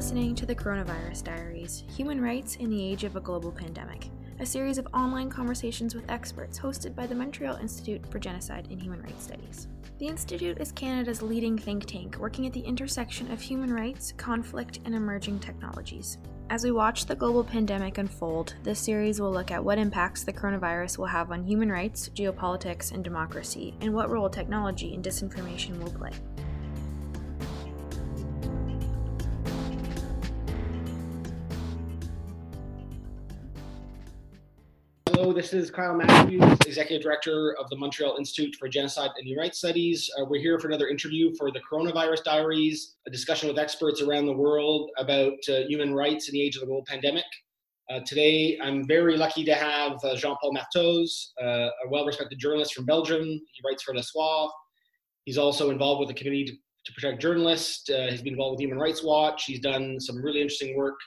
listening to the Coronavirus Diaries Human Rights in the Age of a Global Pandemic, a series of online conversations with experts hosted by the Montreal Institute for Genocide and Human Rights Studies. The Institute is Canada's leading think tank working at the intersection of human rights, conflict, and emerging technologies. As we watch the global pandemic unfold, this series will look at what impacts the coronavirus will have on human rights, geopolitics, and democracy, and what role technology and disinformation will play. This is Kyle Matthews, Executive Director of the Montreal Institute for Genocide and Human Rights Studies. Uh, we're here for another interview for the Coronavirus Diaries, a discussion with experts around the world about uh, human rights in the age of the global pandemic. Uh, today, I'm very lucky to have uh, Jean-Paul Marthoz, uh, a well-respected journalist from Belgium. He writes for Le Soir. He's also involved with the Committee to, to Protect Journalists. Uh, he's been involved with Human Rights Watch. He's done some really interesting work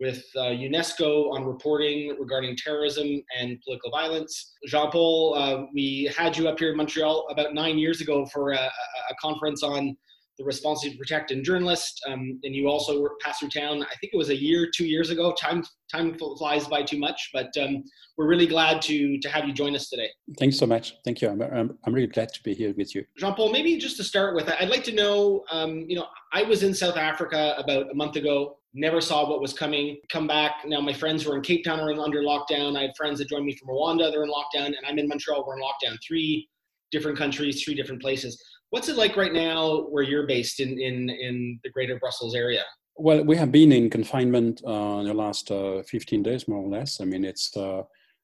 with uh, UNESCO on reporting regarding terrorism and political violence. Jean Paul, uh, we had you up here in Montreal about nine years ago for a, a conference on the responsibility to protect and journalist. Um, and you also passed through town, I think it was a year, two years ago. Time time flies by too much, but um, we're really glad to to have you join us today. Thanks so much. Thank you. I'm, I'm, I'm really glad to be here with you. Jean-Paul, maybe just to start with, I'd like to know, um, you know, I was in South Africa about a month ago never saw what was coming. Come back. Now my friends who are in Cape Town are under lockdown. I had friends that joined me from Rwanda. They're in lockdown, and I'm in Montreal. We're in lockdown. Three different countries, three different places. What's it like right now where you're based in in in the Greater Brussels area? Well, we have been in confinement uh, in the last uh, 15 days, more or less. I mean, it's uh,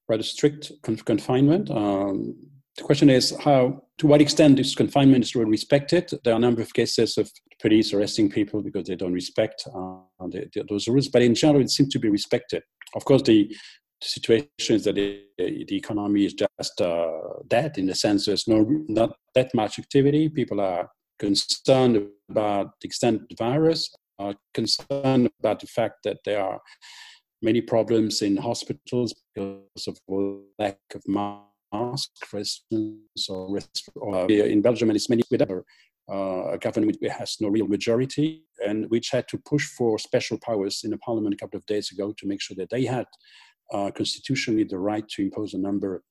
rather strict confinement. Um, the question is how, to what extent this confinement is really respected. There are a number of cases of police arresting people because they don't respect uh, the, the, those rules, but in general, it seems to be respected. Of course, the, the situation is that the, the economy is just uh, dead in the sense there's no not that much activity. People are concerned about the extent of the virus, are concerned about the fact that there are many problems in hospitals because of lack of masks ask for instance, or, or in Belgium, and it's many whatever, uh, a government which has no real majority and which had to push for special powers in the parliament a couple of days ago to make sure that they had uh, constitutionally the right to impose a number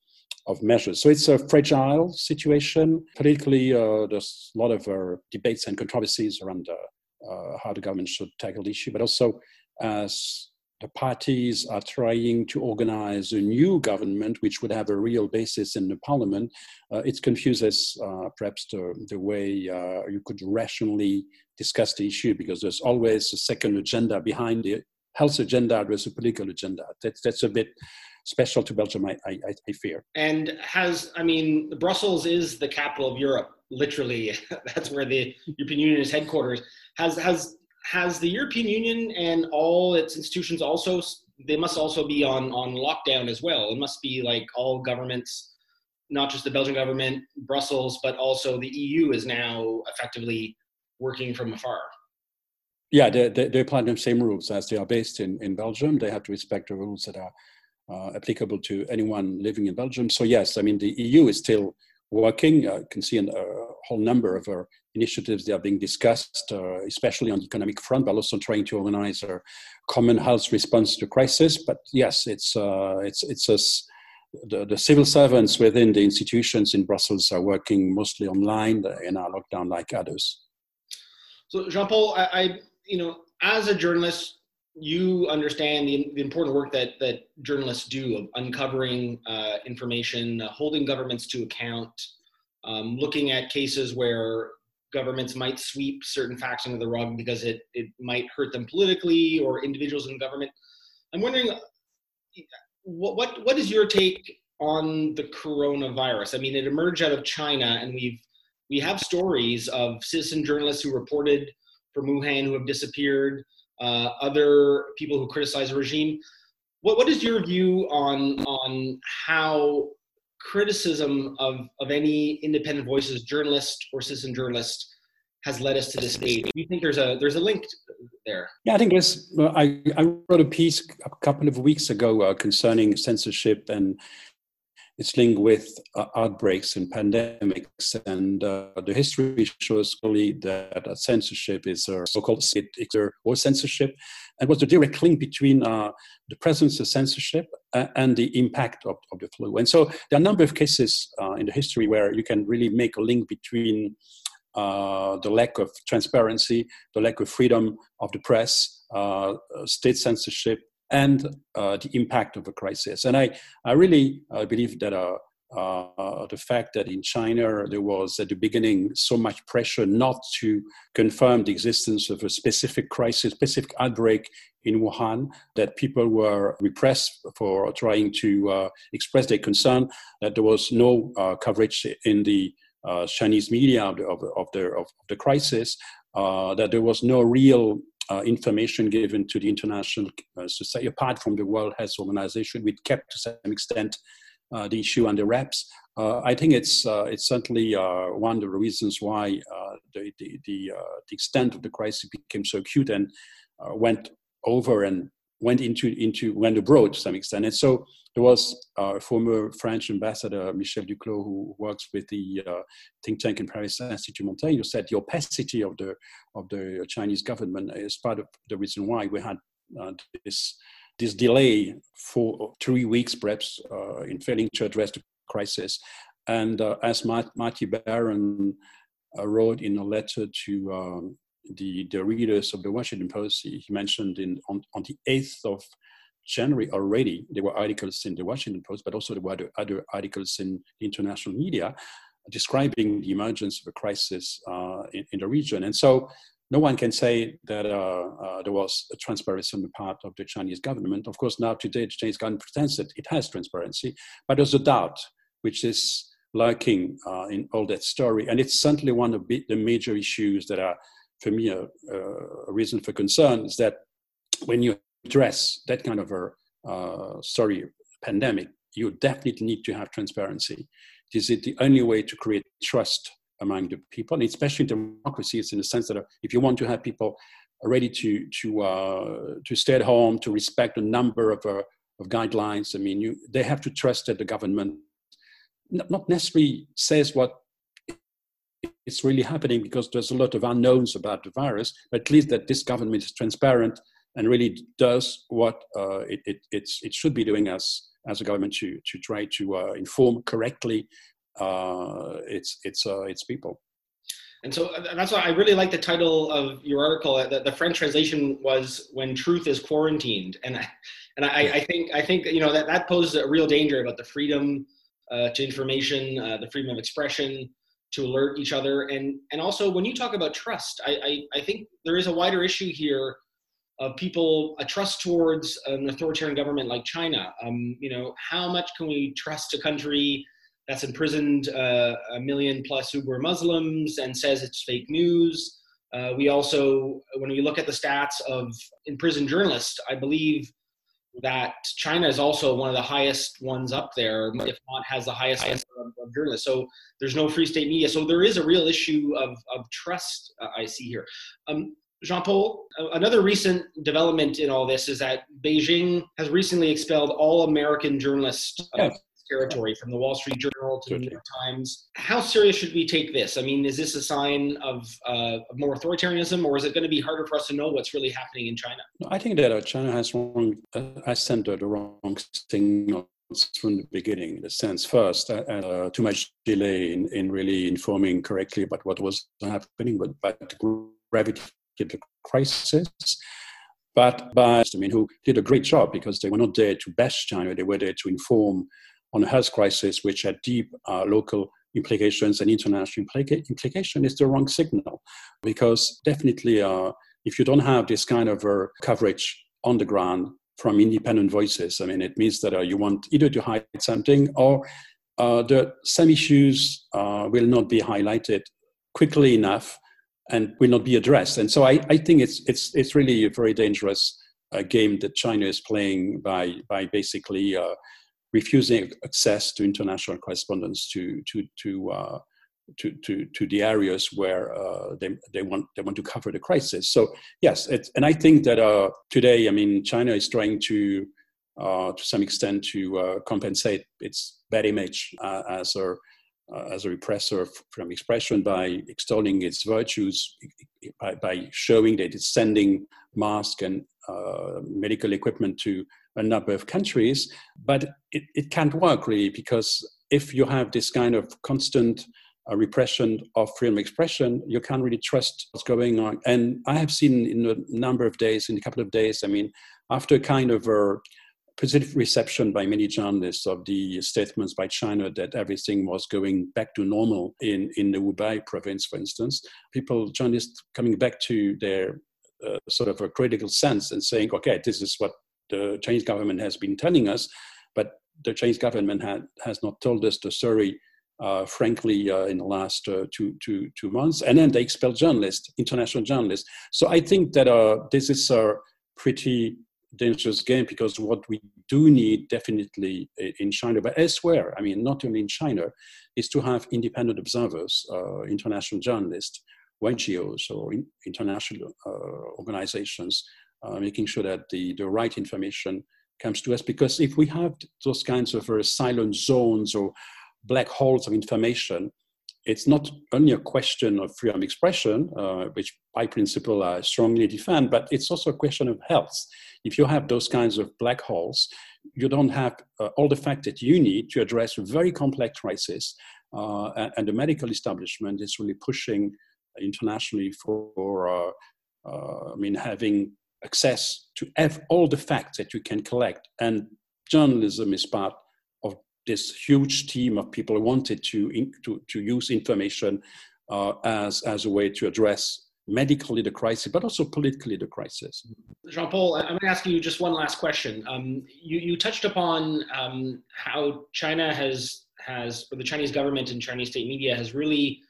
of measures. So it's a fragile situation. Politically, uh, there's a lot of uh, debates and controversies around uh, uh, how the government should tackle the issue, but also as the parties are trying to organize a new government which would have a real basis in the parliament, uh, it confuses uh, perhaps the, the way uh, you could rationally discuss the issue because there's always a second agenda behind the health agenda, there's a political agenda. That's, that's a bit special to Belgium, I, I, I fear. And has, I mean, Brussels is the capital of Europe, literally. That's where the European Union is headquarters. Has, has has the European Union and all its institutions also they must also be on on lockdown as well. It must be like all governments, not just the Belgian government, Brussels, but also the EU is now effectively working from afar. Yeah, they, they, they apply the same rules as they are based in, in Belgium. They have to respect the rules that are uh, applicable to anyone living in Belgium. So yes, I mean the EU is still working. Uh, you can see a whole number of uh, initiatives that are being discussed, uh, especially on the economic front, but also trying to organize a common health response to crisis. But yes, it's uh, it's it's a, the, the civil servants within the institutions in Brussels are working mostly online in our lockdown like others. So Jean-Paul, I, I you know, as a journalist, you understand the, the, important work that, that journalists do of uncovering uh, information, uh, holding governments to account, um, looking at cases where governments might sweep certain facts under the rug because it, it might hurt them politically or individuals in government. I'm wondering what, what, what is your take on the coronavirus? I mean, it emerged out of China and we've, we have stories of citizen journalists who reported from Wuhan who have disappeared, uh, other people who criticize the regime. What, what is your view on, on how criticism of, of any independent voices, journalist or citizen journalist, has led us to this stage. Do you think there's a there's a link there? Yeah, I think there's. I, I wrote a piece a couple of weeks ago uh, concerning censorship and it's linked with uh, outbreaks and pandemics. And uh, the history shows clearly that uh, censorship is a so-called or censorship, and was the direct link between uh, the presence of censorship uh, and the impact of, of, the flu. And so there are a number of cases uh, in the history where you can really make a link between the lack of transparency, the lack of freedom of the press, state censorship, and uh, the impact of the crisis. And I, I really uh, believe that uh, uh, the fact that in China there was at the beginning so much pressure not to confirm the existence of a specific crisis, specific outbreak in Wuhan, that people were repressed for trying to uh, express their concern, that there was no uh, coverage in the Chinese media of the, of, the, of the crisis, that there was no real information given to the international uh, society, apart from the World Health Organization, we kept to some extent uh, the issue under wraps. Uh, I think it's uh, it's certainly uh, one of the reasons why the the the, the, extent of the crisis became so acute and went over and went into into went abroad to some extent. And so there was a former French ambassador Michel Duclos, who works with the uh, think tank in Paris, Institut Montaigne, who said the opacity of the of the Chinese government is part of the reason why we had uh, this this delay for three weeks, perhaps, uh, in failing to address the crisis. And uh, as Marty Baron uh, wrote in a letter to um, the, the readers of the Washington Post, he mentioned in on, on the 8th of January already, there were articles in the Washington Post, but also there were other articles in international media describing the emergence of a crisis uh, in, in, the region. And so no one can say that uh, uh, there was a transparency on the part of the Chinese government. Of course, now today the Chinese government pretends that it has transparency, but there's a doubt which is lurking uh, in all that story. And it's certainly one of the major issues that are, for me, a, a reason for concern is that when you address that kind of a uh, sorry pandemic, you definitely need to have transparency. Is the only way to create trust among the people, and especially in democracies, in the sense that uh, if you want to have people ready to to uh, to stay at home, to respect a number of uh, of guidelines, I mean, you they have to trust that the government not necessarily says what is really happening because there's a lot of unknowns about the virus, but at least that this government is transparent and really does what uh, it, it, it should be doing as, as a government to, to try to uh, inform correctly uh, its, its, uh, its people. And so uh, that's why I really like the title of your article. The, the French translation was "When Truth is Quarantined," and I, and I, I think I think you know that that poses a real danger about the freedom uh, to information, uh, the freedom of expression, to alert each other, and and also when you talk about trust, I, I, I think there is a wider issue here of people a trust towards an authoritarian government like China. Um, you know, how much can we trust a country that's imprisoned uh, a million plus Uyghur Muslims and says it's fake news? Uh, we also, when we look at the stats of imprisoned journalists, I believe that China is also one of the highest ones up there, if not has the highest of, of, journalists. So there's no free state media. So there is a real issue of, of trust uh, I see here. Um, Jean Paul, another recent development in all this is that Beijing has recently expelled all American journalists yeah. Territory from the Wall Street Journal to the New York Times. How serious should we take this? I mean, is this a sign of, uh, of more authoritarianism, or is it going to be harder for us to know what's really happening in China? I think that uh, China has wrong, uh, has sent the wrong signal from the beginning, in a sense. First, uh, uh, too much delay in, in really informing correctly about what was happening, but, but gravity of the crisis. But by, I mean, who did a great job because they were not there to bash China, they were there to inform on a health crisis which had deep uh, local implications and international implica- implication is the wrong signal. Because definitely, uh, if you don't have this kind of uh, coverage on the ground from independent voices, I mean, it means that uh, you want either to hide something or uh, the some issues uh, will not be highlighted quickly enough and will not be addressed. And so I, I think it's, it's, it's really a very dangerous uh, game that China is playing by, by basically refusing access to international correspondence to, to, to, uh, to, to, to the areas where uh, they, they, want, they want to cover the crisis. So, yes, and I think that uh, today, I mean, China is trying to uh, to some extent to uh, compensate its bad image uh, as a as a repressor from expression by extolling its virtues, by, by showing that it's sending masks and medical equipment to a number of countries. But it, it can't work really because if you have this kind of constant uh, repression of freedom of expression, you can't really trust what's going on. And I have seen in a number of days, in a couple of days, I mean, after kind of a positive reception by many journalists of the statements by China that everything was going back to normal in, in the Hubei province, for instance. People, journalists coming back to their uh, sort of a critical sense and saying, okay, this is what the Chinese government has been telling us, but the Chinese government had, has not told us the story uh, frankly, uh, in the last uh, two, two, two months. And then they expelled journalists, international journalists. So I think that uh, this is a pretty dangerous game because what we do need definitely in China, but elsewhere, I mean, not only in China, is to have independent observers, uh, international journalists, NGOs or in, international uh, organizations, uh, making sure that the, the right information comes to us. Because if we have those kinds of uh, silent zones or black holes of information, it's not only a question of freedom of expression, uh, which by principle I strongly defend, but it's also a question of health. If you have those kinds of black holes, you don't have uh, all the fact that you need to address a very complex crisis, uh, and, and, the medical establishment is really pushing internationally for, uh, I mean, having access to have all the facts that you can collect. And journalism is part of this huge team of people who wanted to, to, to use information uh, as, as a way to address medically the crisis, but also politically the crisis. Jean Paul, I'm going to ask you just one last question. Um, you, you touched upon um, how China has, has, or the Chinese government and Chinese state media has really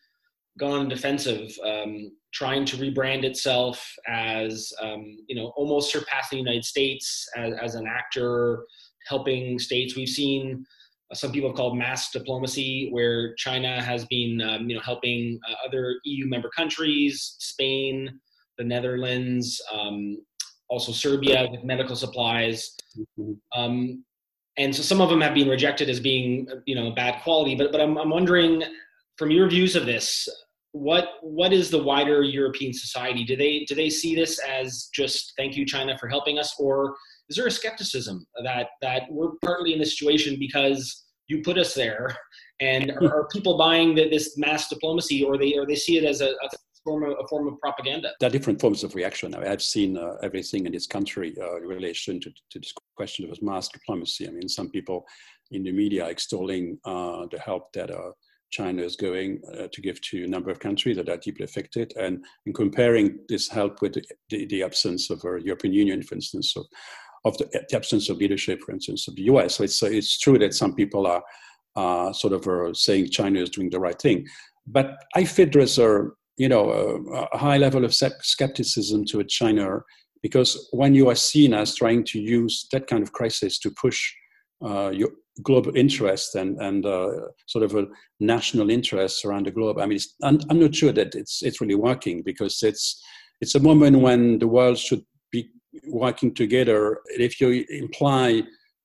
gone defensive, um, trying to rebrand itself as, um, you know, almost surpass the United States as, as an actor helping states. We've seen some people have called mask diplomacy, where China has been, um, you know, helping uh, other EU member countries, Spain, the Netherlands, um, also Serbia with medical supplies. Um, and so some of them have been rejected as being, you know, bad quality. But but I'm, I'm wondering, from your views of this, what what is the wider European society? Do they do they see this as just thank you China for helping us, or is there a skepticism that that we're partly in this situation because you put us there, and are, are people buying the, this mask diplomacy, or they or they see it as a, a form of a form of propaganda? There are different forms of reaction. I mean, I've seen uh, everything in this country uh, in relation to, to this question of mask diplomacy. I mean, some people in the media extolling uh, the help that uh, China is going uh, to give to a number of countries that are deeply affected, and in comparing this help with the, the, the absence of a European Union, for instance, of of the, the, absence of leadership, for instance, of the US. So it's, uh, it's true that some people are uh, sort of uh, saying China is doing the right thing. But I feel there's a, you know, a, a high level of skepticism to China because when you are seen as trying to use that kind of crisis to push uh, your global interest and, and uh, sort of a national interest around the globe, I mean, I'm, I'm not sure that it's, it's really working because it's, it's a moment when the world should be working together, if you imply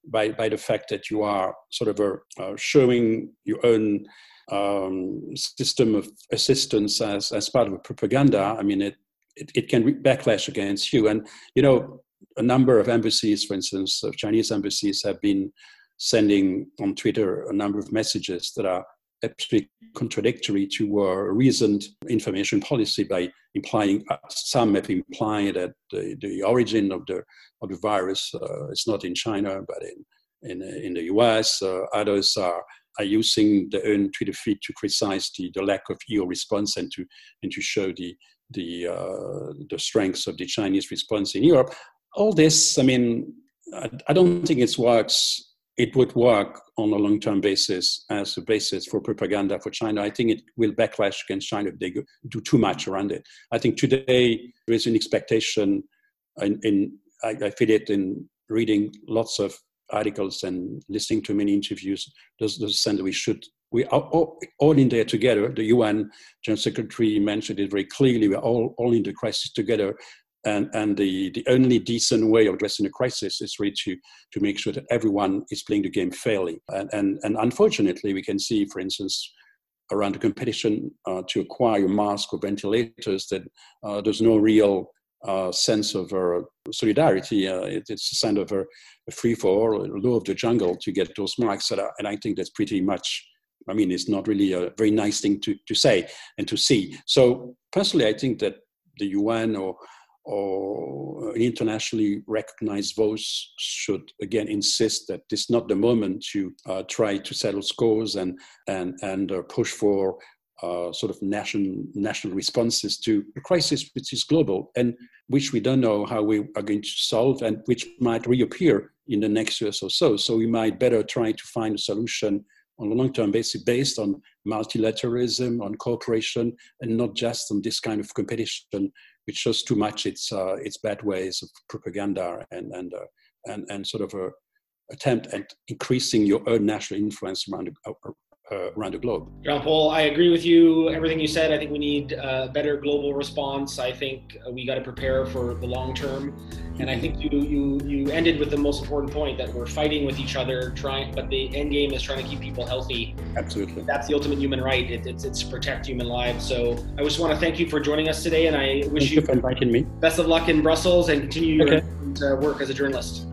by, by the fact that you are sort of a, uh, showing your own um, system of assistance as, as part of a propaganda, I mean, it, it, it can backlash against you. And, you know, a number of embassies, for instance, of Chinese embassies have been sending on Twitter a number of messages that are absolutely contradictory to a reasoned information policy by implying uh, some have implied that the, the origin of the of the virus uh, is not in China but in in, in the US. Uh, others are are using their own Twitter feed to criticize the, the lack of EU response and to and to show the the uh, the strengths of the Chinese response in Europe. All this, I mean, I, I don't think it works it would work on a long-term basis as a basis for propaganda for China. I think it will backlash against China if they do too much around it. I think today there is an expectation, in, in I, I, feel it in reading lots of articles and listening to many interviews. There's, there's a sense that we should we are all, all, in there together. The UN General Secretary mentioned it very clearly. We're all, all in the crisis together. And and the the only decent way of addressing a crisis is really to to make sure that everyone is playing the game fairly. And and, and unfortunately, we can see, for instance. Around the competition uh, to acquire masks or ventilators, that uh, there's no real uh, sense of uh, solidarity. Uh, it, it's a sign of a, a free for all, a law of the jungle to get those marks. And, and I think that's pretty much, I mean, it's not really a very nice thing to, to say and to see. So, personally, I think that the UN or or an internationally recognized voice should again insist that this is not the moment to uh, try to settle scores and and and uh, push for uh, sort of national national responses to a crisis which is global and which we don't know how we are going to solve and which might reappear in the next years or so. So we might better try to find a solution on a long-term basis based on multilateralism, on cooperation, and not just on this kind of competition, which shows too much its uh, its bad ways of propaganda and and uh, and and sort of a attempt at increasing your own national influence around the, uh, uh, around the globe. Jean Paul, I agree with you. Everything you said. I think we need a better global response. I think we got to prepare for the long term, and I think you you you ended with the most important point that we're fighting with each other, trying, but the end game is trying to keep people healthy. Absolutely. That's the ultimate human right. It, it's it's protect human lives. So I just want to thank you for joining us today, and I wish thank you, you for inviting me. Best of luck in Brussels and continue your okay. work as a journalist.